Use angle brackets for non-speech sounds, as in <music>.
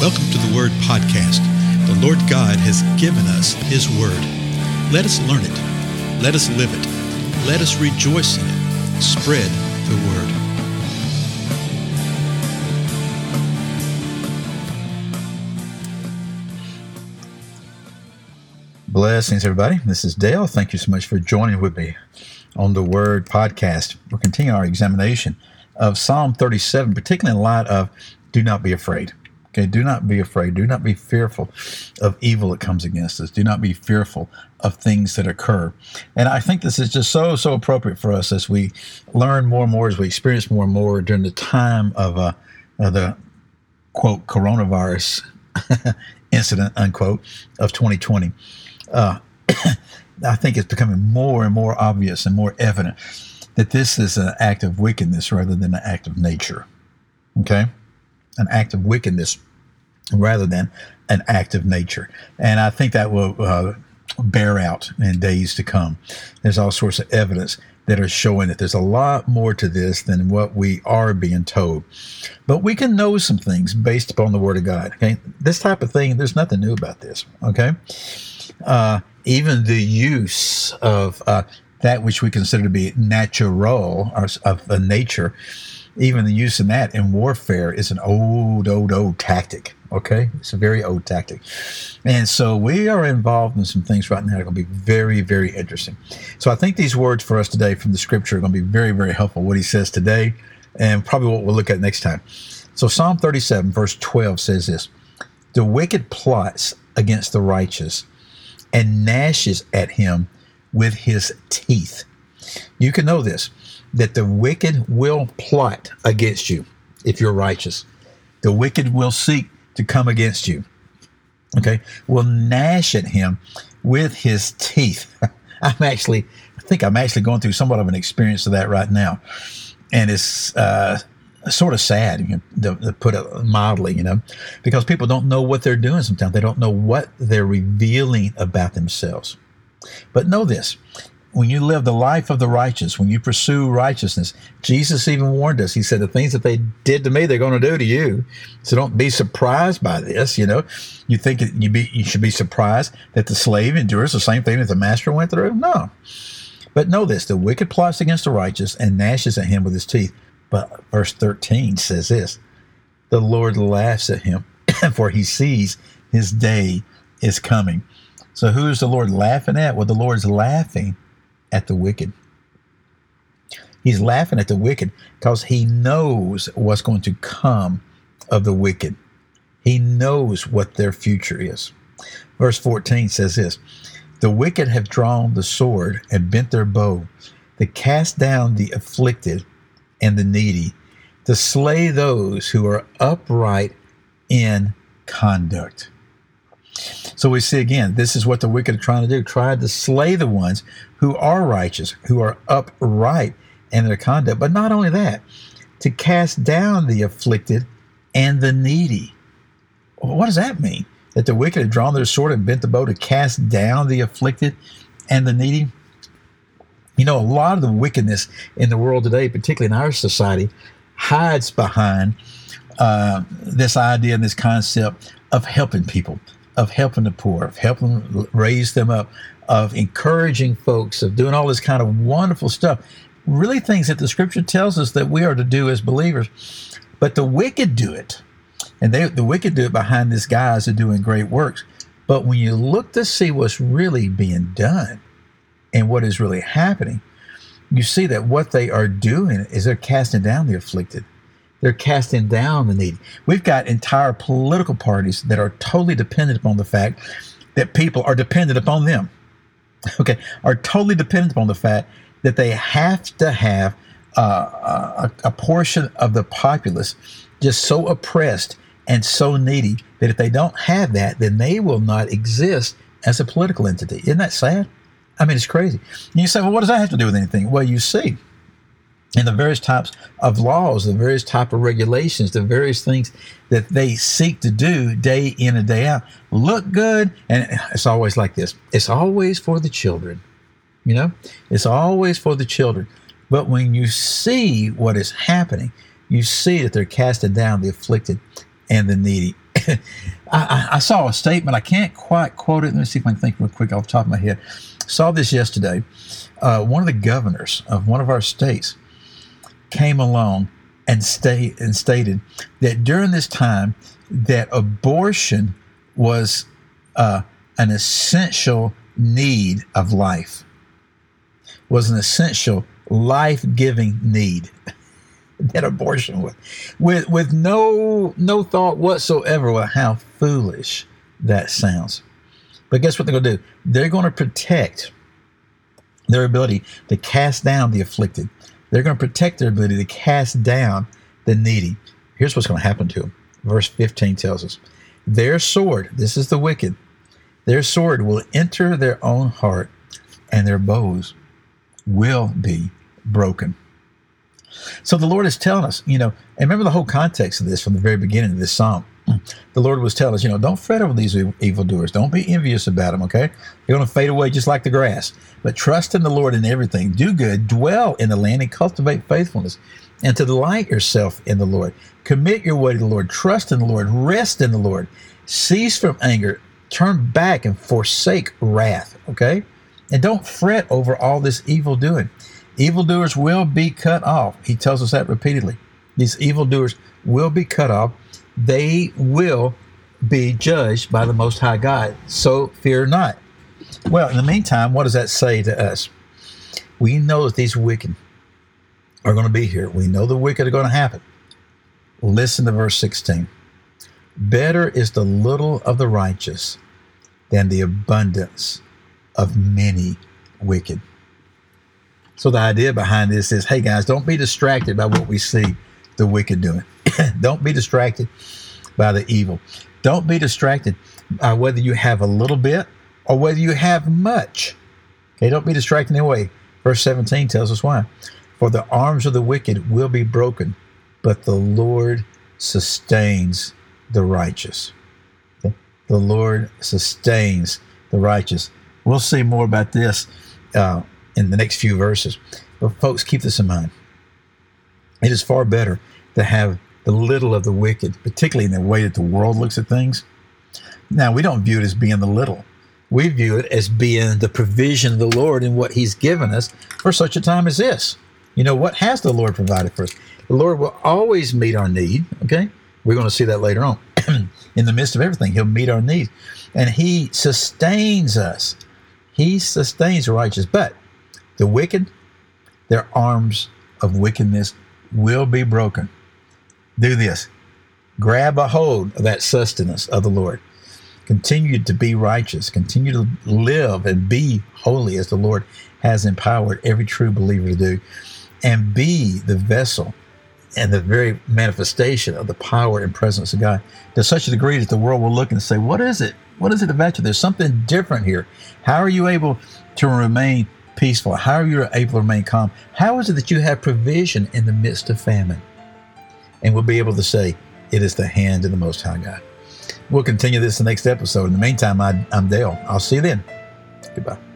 Welcome to the Word Podcast. The Lord God has given us His Word. Let us learn it. Let us live it. Let us rejoice in it. Spread the Word. Blessings, everybody. This is Dale. Thank you so much for joining with me on the Word Podcast. We're continuing our examination of Psalm 37, particularly in light of do not be afraid. Okay, do not be afraid. Do not be fearful of evil that comes against us. Do not be fearful of things that occur. And I think this is just so, so appropriate for us as we learn more and more, as we experience more and more during the time of, uh, the quote coronavirus <laughs> incident, unquote, of 2020. Uh, <coughs> I think it's becoming more and more obvious and more evident that this is an act of wickedness rather than an act of nature. Okay? An act of wickedness rather than an act of nature. And I think that will uh, bear out in days to come. There's all sorts of evidence that are showing that there's a lot more to this than what we are being told. But we can know some things based upon the Word of God. Okay? This type of thing, there's nothing new about this. Okay? Uh, even the use of uh, that which we consider to be natural or of a nature, even the use of that in warfare is an old, old, old tactic. Okay, it's a very old tactic, and so we are involved in some things right now that are going to be very, very interesting. So I think these words for us today from the Scripture are going to be very, very helpful. What he says today, and probably what we'll look at next time. So Psalm 37, verse 12 says this: "The wicked plots against the righteous, and gnashes at him." with his teeth. You can know this that the wicked will plot against you if you're righteous. The wicked will seek to come against you. Okay, will gnash at him with his teeth. <laughs> I'm actually, I think I'm actually going through somewhat of an experience of that right now, and it's uh, sort of sad you know, to, to put it mildly, you know, because people don't know what they're doing. Sometimes they don't know what they're revealing about themselves. But know this when you live the life of the righteous, when you pursue righteousness, Jesus even warned us. He said, The things that they did to me, they're going to do to you. So don't be surprised by this. You know, you think you, be, you should be surprised that the slave endures the same thing that the master went through? No. But know this the wicked plots against the righteous and gnashes at him with his teeth. But verse 13 says this The Lord laughs at him, <clears throat> for he sees his day is coming. So who's the Lord laughing at? Well, the Lord's laughing at the wicked. He's laughing at the wicked because he knows what's going to come of the wicked. He knows what their future is. Verse 14 says this The wicked have drawn the sword and bent their bow to cast down the afflicted and the needy, to slay those who are upright in conduct. So we see again, this is what the wicked are trying to do try to slay the ones who are righteous, who are upright in their conduct. But not only that, to cast down the afflicted and the needy. what does that mean? That the wicked have drawn their sword and bent the bow to cast down the afflicted and the needy? You know, a lot of the wickedness in the world today, particularly in our society, hides behind uh, this idea and this concept of helping people, of helping the poor, of helping raise them up, of encouraging folks, of doing all this kind of wonderful stuff. Really, things that the scripture tells us that we are to do as believers. But the wicked do it. And they, the wicked do it behind this guise of doing great works. But when you look to see what's really being done and what is really happening, you see that what they are doing is they're casting down the afflicted. They're casting down the needy. We've got entire political parties that are totally dependent upon the fact that people are dependent upon them. <laughs> Okay, are totally dependent upon the fact that they have to have uh, a, a portion of the populace just so oppressed and so needy that if they don't have that, then they will not exist as a political entity. Isn't that sad? I mean, it's crazy. And you say, well, what does that have to do with anything? Well, you see, and the various types of laws, the various type of regulations, the various things that they seek to do day in and day out look good. And it's always like this. It's always for the children. You know, it's always for the children. But when you see what is happening, you see that they're casting down the afflicted and the needy. <laughs> I, I, saw a statement. I can't quite quote it. Let me see if I can think real quick off the top of my head. Saw this yesterday. Uh, one of the governors of one of our states came along and state and stated that during this time that abortion was uh, an essential need of life was an essential life-giving need <laughs> that abortion was with with no no thought whatsoever of how foolish that sounds. But guess what they're going to do? They're going to protect their ability to cast down the afflicted they're going to protect their ability to cast down the needy here's what's going to happen to them verse 15 tells us their sword this is the wicked their sword will enter their own heart and their bows will be broken. So the Lord is telling us, you know, and remember the whole context of this from the very beginning of this psalm. The Lord was telling us, you know, don't fret over these evildoers. Don't be envious about them, okay? They're going to fade away just like the grass. But trust in the Lord in everything. Do good, dwell in the land, and cultivate faithfulness. And to delight yourself in the Lord. Commit your way to the Lord. Trust in the Lord. Rest in the Lord. Cease from anger. Turn back and forsake wrath, okay? And don't fret over all this evil doing. Evildoers will be cut off. He tells us that repeatedly. These evildoers will be cut off. They will be judged by the Most High God. So fear not. Well, in the meantime, what does that say to us? We know that these wicked are going to be here. We know the wicked are going to happen. Listen to verse 16. Better is the little of the righteous than the abundance of many wicked. So the idea behind this is, hey guys, don't be distracted by what we see the wicked doing. <laughs> don't be distracted by the evil. Don't be distracted by whether you have a little bit or whether you have much. Okay, don't be distracted anyway. Verse 17 tells us why. For the arms of the wicked will be broken, but the Lord sustains the righteous. Okay? The Lord sustains the righteous. We'll see more about this uh, in the next few verses. But, folks, keep this in mind. It is far better to have the little of the wicked, particularly in the way that the world looks at things. Now, we don't view it as being the little. We view it as being the provision of the Lord in what He's given us for such a time as this. You know, what has the Lord provided for us? The Lord will always meet our need, okay? We're going to see that later on. <clears throat> in the midst of everything, He'll meet our needs. And He sustains us he sustains the righteous, but the wicked, their arms of wickedness will be broken. Do this. Grab a hold of that sustenance of the Lord. Continue to be righteous. Continue to live and be holy as the Lord has empowered every true believer to do. And be the vessel and the very manifestation of the power and presence of God to such a degree that the world will look and say, What is it? What is it about you? There's something different here. How are you able to remain peaceful? How are you able to remain calm? How is it that you have provision in the midst of famine? And we'll be able to say, It is the hand of the Most High God. We'll continue this in the next episode. In the meantime, I, I'm Dale. I'll see you then. Goodbye.